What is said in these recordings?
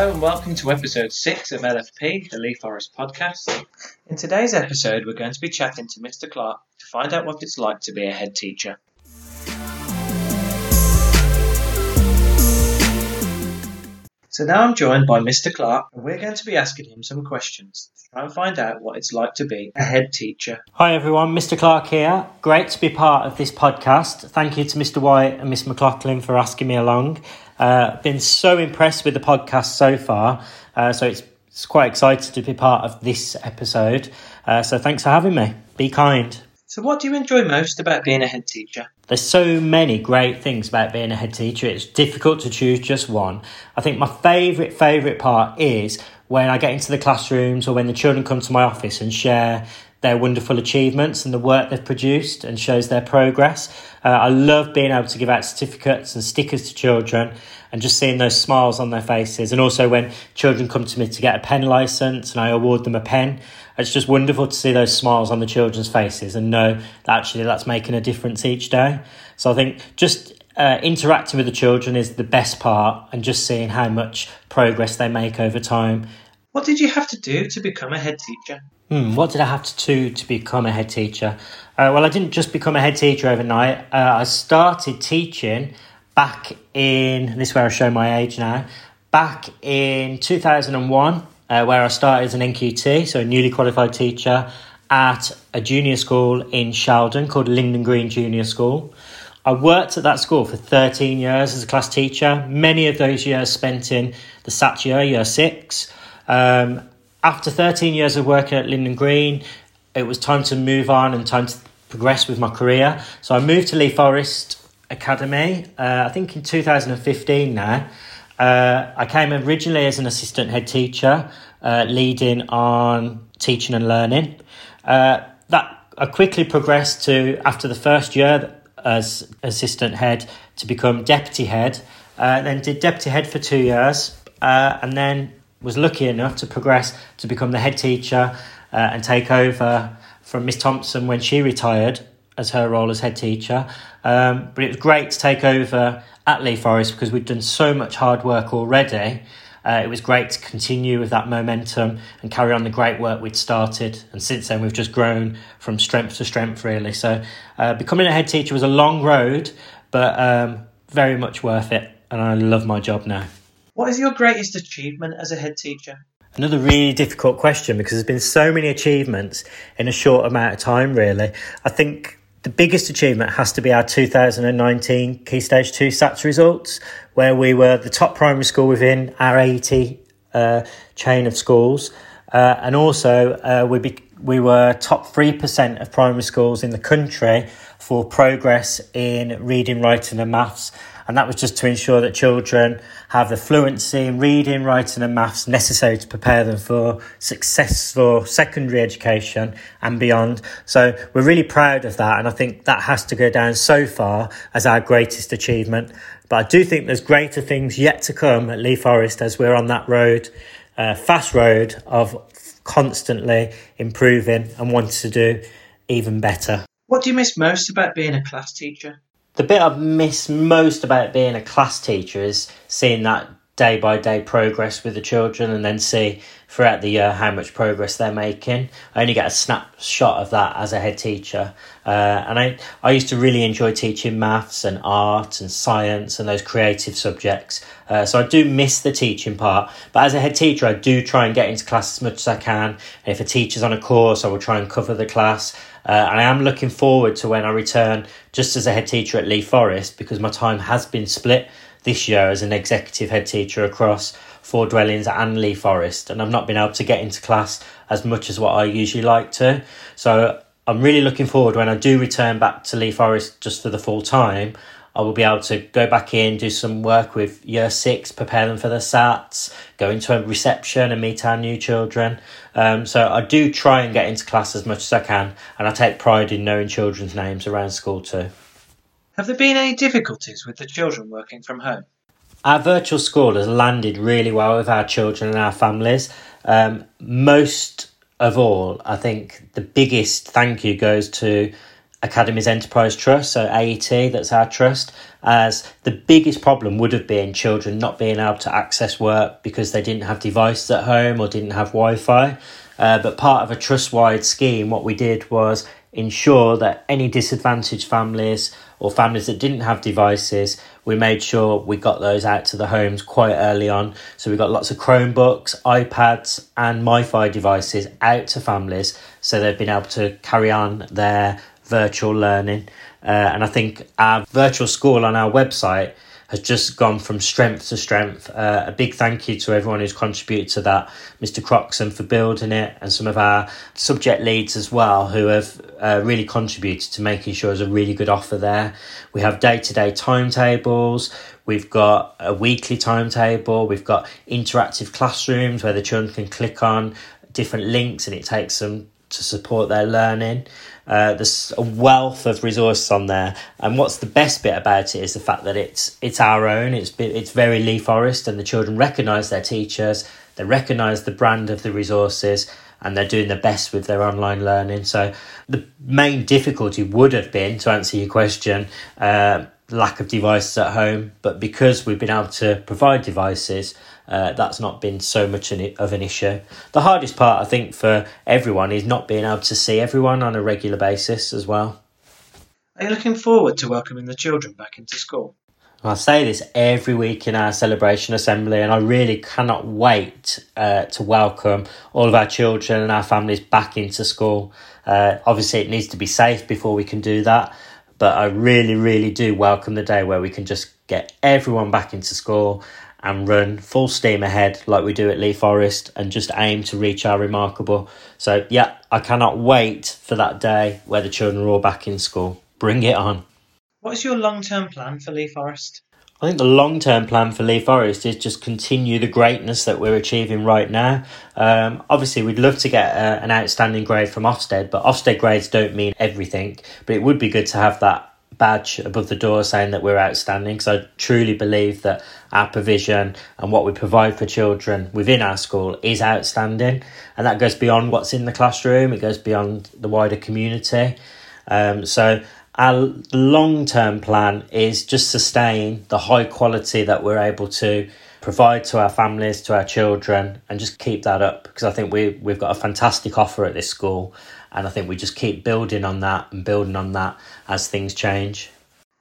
Hello and welcome to episode 6 of LFP, the Lea Forest podcast. In today's episode, we're going to be chatting to Mr. Clark to find out what it's like to be a head teacher. So now I'm joined by Mr. Clark, and we're going to be asking him some questions to try and find out what it's like to be a head teacher. Hi everyone, Mr. Clark here. Great to be part of this podcast. Thank you to Mr. White and Miss McLaughlin for asking me along. Uh, been so impressed with the podcast so far, uh, so it's, it's quite excited to be part of this episode. Uh, so thanks for having me. Be kind. So, what do you enjoy most about being a head teacher? There's so many great things about being a head teacher. It's difficult to choose just one. I think my favourite, favourite part is when I get into the classrooms or when the children come to my office and share their wonderful achievements and the work they've produced and shows their progress. Uh, I love being able to give out certificates and stickers to children and just seeing those smiles on their faces. And also when children come to me to get a pen license and I award them a pen, it's just wonderful to see those smiles on the children's faces and know that actually that's making a difference each day. So I think just uh, interacting with the children is the best part and just seeing how much progress they make over time. What did you have to do to become a head teacher? Hmm, what did I have to do to become a head teacher? Uh, well, I didn't just become a head teacher overnight. Uh, I started teaching back in, this is where I show my age now, back in 2001, uh, where I started as an NQT, so a newly qualified teacher at a junior school in Sheldon called Linden Green Junior School. I worked at that school for 13 years as a class teacher, many of those years spent in the SAT year, year six. Um, after 13 years of working at Linden Green, it was time to move on and time to progress with my career. So I moved to Lea Forest Academy, uh, I think in 2015 now. Uh, I came originally as an assistant head teacher, uh, leading on teaching and learning. Uh, that I quickly progressed to, after the first year as assistant head, to become deputy head. Uh, then did deputy head for two years, uh, and then was lucky enough to progress to become the head teacher uh, and take over from Miss Thompson when she retired as her role as head teacher. Um, but it was great to take over at Lea Forest because we'd done so much hard work already. Uh, it was great to continue with that momentum and carry on the great work we'd started. And since then, we've just grown from strength to strength, really. So, uh, becoming a head teacher was a long road, but um, very much worth it. And I love my job now. What is your greatest achievement as a head teacher? Another really difficult question because there's been so many achievements in a short amount of time, really. I think the biggest achievement has to be our 2019 Key Stage 2 SATs results, where we were the top primary school within our AET uh, chain of schools. Uh, and also, uh, we, be- we were top 3% of primary schools in the country for progress in reading, writing, and maths and that was just to ensure that children have the fluency in reading, writing, and maths necessary to prepare them for successful secondary education and beyond. So we're really proud of that, and I think that has to go down so far as our greatest achievement. But I do think there's greater things yet to come at Lea Forest as we're on that road, uh, fast road of constantly improving and wanting to do even better. What do you miss most about being a class teacher? The bit I miss most about being a class teacher is seeing that day by day progress with the children and then see throughout the year how much progress they're making. I only get a snapshot of that as a head teacher. Uh, and I, I used to really enjoy teaching maths and art and science and those creative subjects. Uh, so I do miss the teaching part. But as a head teacher, I do try and get into class as much as I can. And if a teacher's on a course, I will try and cover the class. Uh, I am looking forward to when I return just as a head teacher at Lea Forest because my time has been split this year as an executive head teacher across four dwellings and Lea Forest. And I've not been able to get into class as much as what I usually like to. So I'm really looking forward when I do return back to Lee Forest just for the full time. I will be able to go back in, do some work with year six, prepare them for the SATs, go into a reception and meet our new children. Um, so I do try and get into class as much as I can, and I take pride in knowing children's names around school too. Have there been any difficulties with the children working from home? Our virtual school has landed really well with our children and our families. Um, most of all, I think the biggest thank you goes to Academies Enterprise Trust, so AET, that's our trust, as the biggest problem would have been children not being able to access work because they didn't have devices at home or didn't have Wi Fi. Uh, but part of a trust wide scheme, what we did was ensure that any disadvantaged families or families that didn't have devices, we made sure we got those out to the homes quite early on. So we got lots of Chromebooks, iPads, and MiFi devices out to families so they've been able to carry on their virtual learning. Uh, and I think our virtual school on our website has just gone from strength to strength. Uh, a big thank you to everyone who's contributed to that, Mr. Croxon for building it, and some of our subject leads as well, who have uh, really contributed to making sure there's a really good offer there. We have day to day timetables. We've got a weekly timetable. We've got interactive classrooms where the children can click on different links and it takes them to support their learning. Uh, there's a wealth of resources on there, and what's the best bit about it is the fact that it's it's our own. It's it's very Lea Forest, and the children recognise their teachers. They recognise the brand of the resources, and they're doing the best with their online learning. So the main difficulty would have been to answer your question. Uh, lack of devices at home, but because we've been able to provide devices, uh, that's not been so much an, of an issue. The hardest part, I think, for everyone is not being able to see everyone on a regular basis as well. Are you looking forward to welcoming the children back into school? I say this every week in our celebration assembly, and I really cannot wait uh, to welcome all of our children and our families back into school. Uh, obviously, it needs to be safe before we can do that, but I really, really do welcome the day where we can just get everyone back into school and run full steam ahead like we do at Lea Forest and just aim to reach our remarkable. So, yeah, I cannot wait for that day where the children are all back in school. Bring it on. What is your long term plan for Lea Forest? I think the long term plan for Lea Forest is just continue the greatness that we're achieving right now. Um, obviously, we'd love to get uh, an outstanding grade from Ofsted, but Ofsted grades don't mean everything. But it would be good to have that badge above the door saying that we're outstanding because I truly believe that our provision and what we provide for children within our school is outstanding and that goes beyond what's in the classroom it goes beyond the wider community um, so our long-term plan is just sustain the high quality that we're able to provide to our families to our children and just keep that up because I think we, we've got a fantastic offer at this school and I think we just keep building on that and building on that as things change.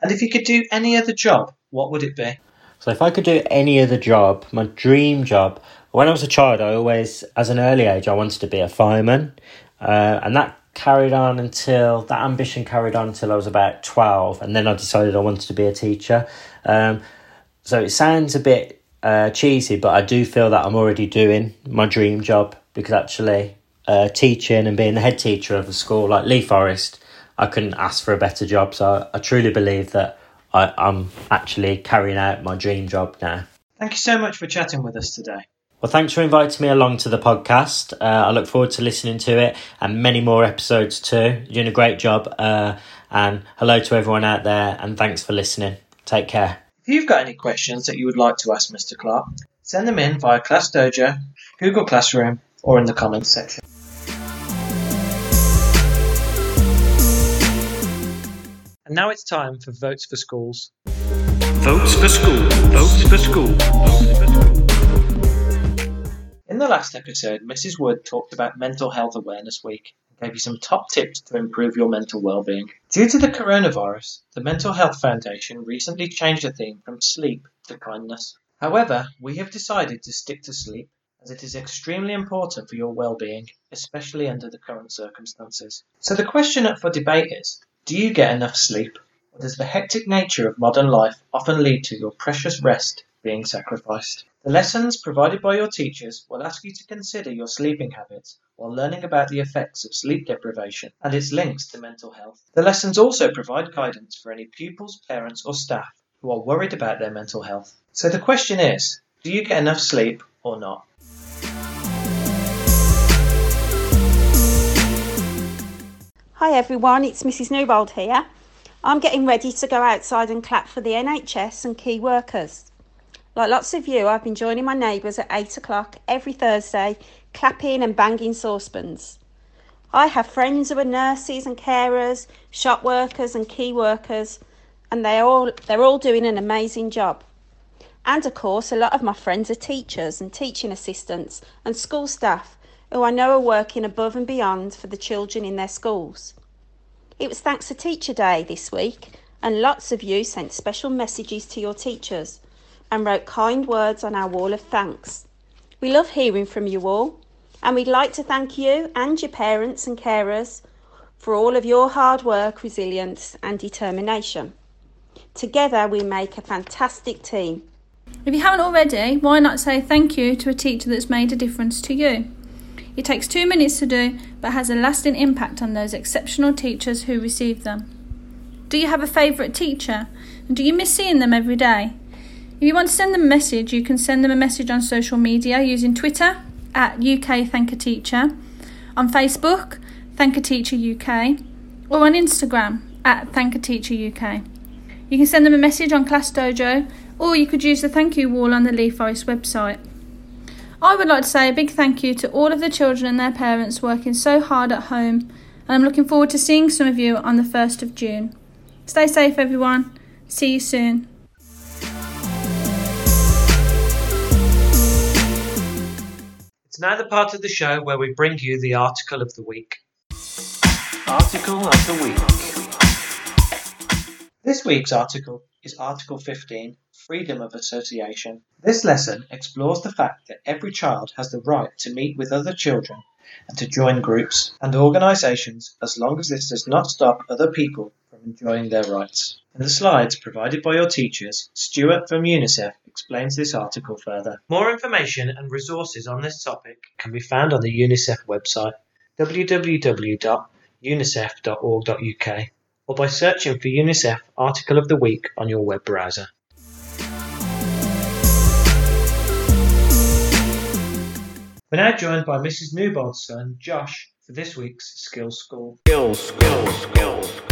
And if you could do any other job, what would it be? So, if I could do any other job, my dream job, when I was a child, I always, as an early age, I wanted to be a fireman. Uh, and that carried on until, that ambition carried on until I was about 12. And then I decided I wanted to be a teacher. Um, so, it sounds a bit uh, cheesy, but I do feel that I'm already doing my dream job because actually uh, teaching and being the head teacher of a school like Lea Forest, I couldn't ask for a better job. So I, I truly believe that I, I'm actually carrying out my dream job now. Thank you so much for chatting with us today. Well, thanks for inviting me along to the podcast. Uh, I look forward to listening to it and many more episodes too. You're doing a great job. Uh, and hello to everyone out there, and thanks for listening. Take care. If you've got any questions that you would like to ask Mr. Clark, send them in via Class Dojo, Google Classroom, or in the comments section. And now it's time for Votes for Schools. Votes for School. Votes for School. Votes for School. In the last episode, Mrs. Wood talked about Mental Health Awareness Week and gave you some top tips to improve your mental well-being. Due to the coronavirus, the Mental Health Foundation recently changed the theme from sleep to kindness. However, we have decided to stick to sleep as it is extremely important for your well-being, especially under the current circumstances. So the question up for debate is, do you get enough sleep? Or does the hectic nature of modern life often lead to your precious rest being sacrificed? The lessons provided by your teachers will ask you to consider your sleeping habits while learning about the effects of sleep deprivation and its links to mental health. The lessons also provide guidance for any pupils, parents, or staff who are worried about their mental health. So the question is do you get enough sleep or not? Hi everyone, it's Mrs. Newbold here. I'm getting ready to go outside and clap for the NHS and key workers. Like lots of you, I've been joining my neighbours at 8 o'clock every Thursday, clapping and banging saucepans. I have friends who are nurses and carers, shop workers and key workers, and they all they're all doing an amazing job. And of course, a lot of my friends are teachers and teaching assistants and school staff who I know are working above and beyond for the children in their schools. It was thanks to Teacher Day this week, and lots of you sent special messages to your teachers and wrote kind words on our wall of thanks. We love hearing from you all, and we'd like to thank you and your parents and carers for all of your hard work, resilience, and determination. Together, we make a fantastic team. If you haven't already, why not say thank you to a teacher that's made a difference to you? It takes two minutes to do, but has a lasting impact on those exceptional teachers who receive them. Do you have a favourite teacher? And do you miss seeing them every day? If you want to send them a message, you can send them a message on social media using Twitter at UK Thank a Teacher, on Facebook, Thank a Teacher UK, or on Instagram at Thank a Teacher UK. You can send them a message on Class Dojo, or you could use the thank you wall on the Lea Forest website. I would like to say a big thank you to all of the children and their parents working so hard at home, and I'm looking forward to seeing some of you on the 1st of June. Stay safe, everyone. See you soon. Now the part of the show where we bring you the article of the week. Article of the week. This week's article is Article 15 Freedom of Association. This lesson explores the fact that every child has the right to meet with other children and to join groups and organisations as long as this does not stop other people from enjoying their rights. In the slides provided by your teachers, Stuart from UNICEF explains this article further. More information and resources on this topic can be found on the UNICEF website www.unicef.org.uk or by searching for UNICEF Article of the Week on your web browser. We're now joined by Mrs. Newbold's son, Josh, for this week's Skills School. Skills, skills, skills.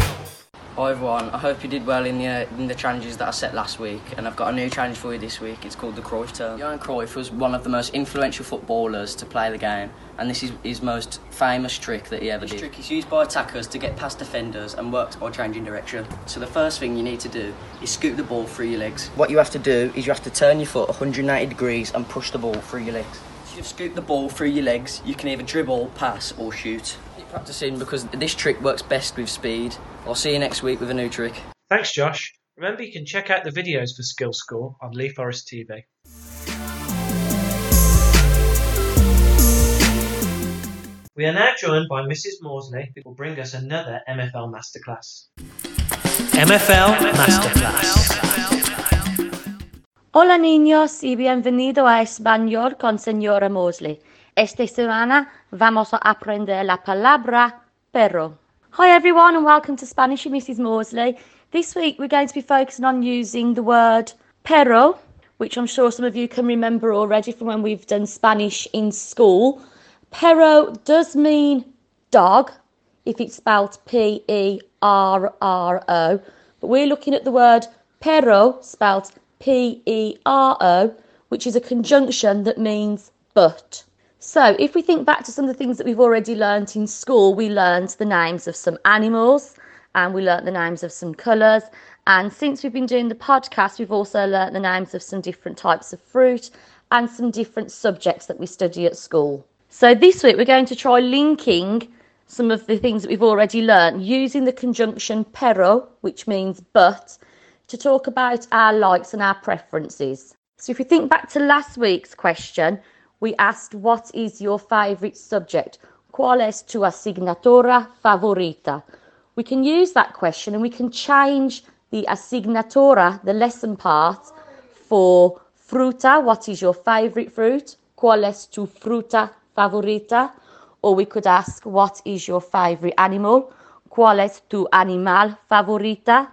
Hi everyone, I hope you did well in the, uh, in the challenges that I set last week and I've got a new challenge for you this week, it's called the Cruyff turn. Johan Cruyff was one of the most influential footballers to play the game and this is his most famous trick that he ever this did. This trick is used by attackers to get past defenders and works by changing direction. So the first thing you need to do is scoop the ball through your legs. What you have to do is you have to turn your foot 180 degrees and push the ball through your legs. If you scoop the ball through your legs, you can either dribble, pass or shoot practicing because this trick works best with speed. I'll see you next week with a new trick. Thanks, Josh. Remember, you can check out the videos for Skill School on Lea Forest TV. We are now joined by Mrs. Morsley, who will bring us another MFL Masterclass. MFL Masterclass. Hola niños y bienvenido a Español con Señora Mosley. Esta semana vamos a aprender la palabra perro. Hi everyone and welcome to Spanish with Mrs. Morsley. This week we're going to be focusing on using the word perro, which I'm sure some of you can remember already from when we've done Spanish in school. Perro does mean dog if it's spelled P E R R O, but we're looking at the word perro spelled P E R O, which is a conjunction that means but. So, if we think back to some of the things that we've already learnt in school, we learnt the names of some animals and we learnt the names of some colours. And since we've been doing the podcast, we've also learnt the names of some different types of fruit and some different subjects that we study at school. So, this week we're going to try linking some of the things that we've already learnt using the conjunction pero, which means but, to talk about our likes and our preferences. So, if we think back to last week's question, we asked what is your favorite subject? ¿Cuál es tu asignatura favorita? We can use that question and we can change the asignatura, the lesson part, for fruta, what is your favorite fruit? ¿Cuál es tu fruta favorita? Or we could ask, what is your favorite animal? ¿Cuál es tu animal favorita?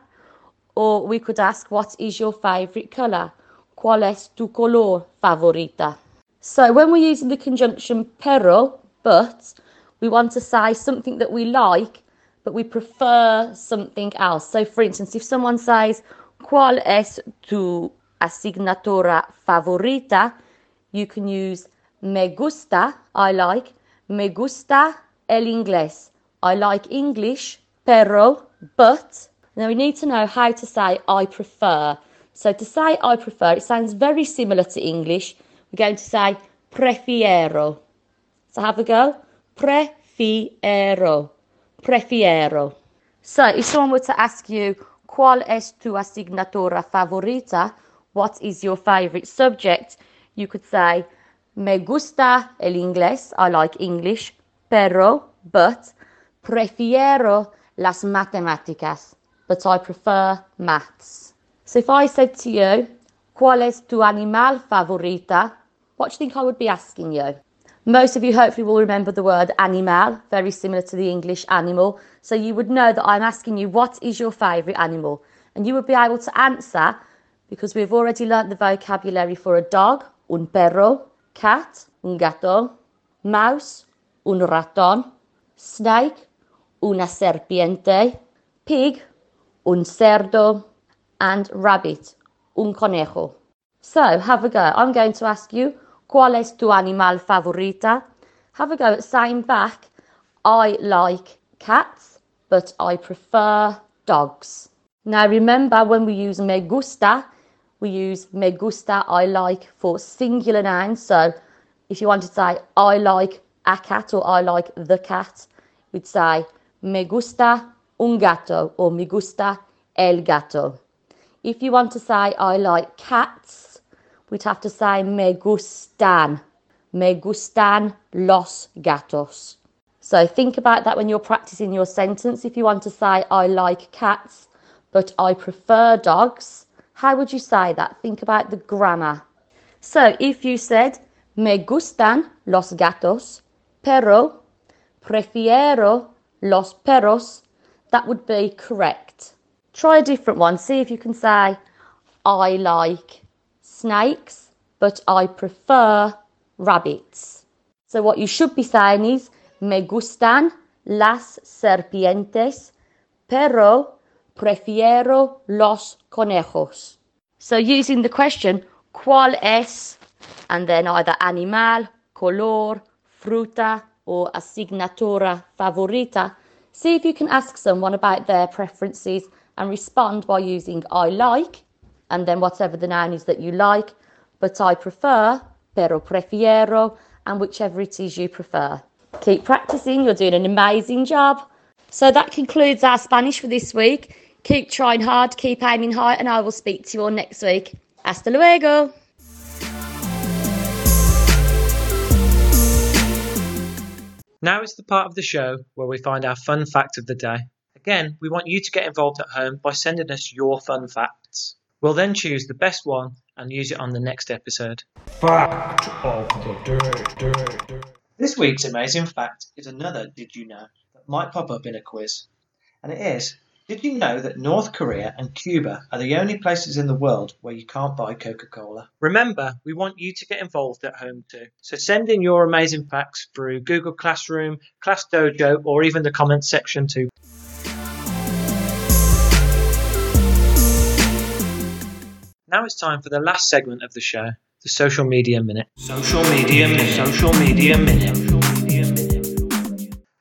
Or we could ask, what is your favorite color? ¿Cuál es tu color favorita? So when we're using the conjunction pero, but, we want to say something that we like, but we prefer something else. So for instance, if someone says, ¿Cuál es tu asignatura favorita? You can use me gusta, I like, me gusta el inglés. I like English, pero, but. Now we need to know how to say I prefer. So to say I prefer, it sounds very similar to English. We're going to say prefiero. So have a go. Prefiero. Prefiero. So if someone were to ask you, ¿Cuál es tu asignatura favorita? What is your favorite subject? You could say, Me gusta el inglés. I like English. Pero, but, prefiero las matemáticas. But I prefer maths. So if I said to you, ¿Cuál es tu animal favorita? What do you think I would be asking you? Most of you hopefully will remember the word animal, very similar to the English animal. So you would know that I'm asking you, what is your favourite animal? And you would be able to answer because we've already learnt the vocabulary for a dog, un perro, cat, un gato, mouse, un ratón, snake, una serpiente, pig, un cerdo, and rabbit, un conejo. So have a go. I'm going to ask you, ¿Cuál es tu animal favorita? Have a go at saying back, I like cats, but I prefer dogs. Now remember when we use me gusta, we use me gusta, I like for singular nouns. So if you want to say I like a cat or I like the cat, we'd say me gusta un gato or me gusta el gato. If you want to say I like cats, we'd have to say me gustan. Me gustan los gatos. So think about that when you're practicing your sentence. If you want to say I like cats, but I prefer dogs, how would you say that? Think about the grammar. So if you said me gustan los gatos, pero prefiero los perros, that would be correct. Try a different one. See if you can say I like snakes, but I prefer rabbits. So what you should be saying is, me gustan las serpientes, pero prefiero los conejos. So using the question, ¿cuál es? And then either animal, color, fruta, or asignatura favorita. See if you can ask someone about their preferences and respond by using I like and then whatever the noun is that you like, but I prefer, pero prefiero, and whichever it is you prefer. Keep practicing, you're doing an amazing job. So that concludes our Spanish for this week. Keep trying hard, keep aiming high, and I will speak to you all next week. Hasta luego! Now is the part of the show where we find our fun fact of the day. Again, we want you to get involved at home by sending us your fun facts. We'll then choose the best one and use it on the next episode. Fact of the day. This week's amazing fact is another Did You Know that might pop up in a quiz. And it is Did you know that North Korea and Cuba are the only places in the world where you can't buy Coca Cola? Remember, we want you to get involved at home too. So send in your amazing facts through Google Classroom, Class Dojo, or even the comments section too. Now it's time for the last segment of the show, the social media minute. Social media minute. Social media minute.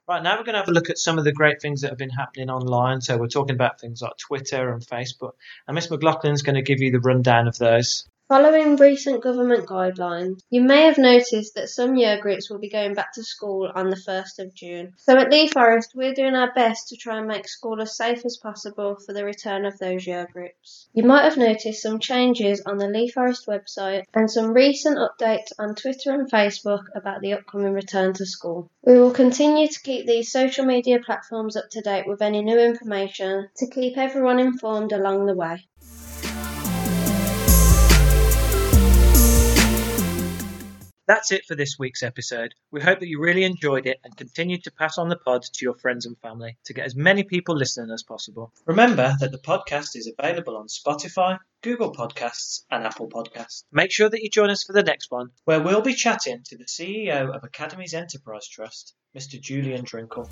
Right, now we're going to have a look at some of the great things that have been happening online. So we're talking about things like Twitter and Facebook. And Miss McLaughlin's going to give you the rundown of those. Following recent government guidelines, you may have noticed that some year groups will be going back to school on the 1st of June. So at Lea Forest, we're doing our best to try and make school as safe as possible for the return of those year groups. You might have noticed some changes on the Lea Forest website and some recent updates on Twitter and Facebook about the upcoming return to school. We will continue to keep these social media platforms up to date with any new information to keep everyone informed along the way. That's it for this week's episode. We hope that you really enjoyed it and continue to pass on the pod to your friends and family to get as many people listening as possible. Remember that the podcast is available on Spotify, Google Podcasts, and Apple Podcasts. Make sure that you join us for the next one, where we'll be chatting to the CEO of Academies Enterprise Trust, Mr. Julian Drinkall.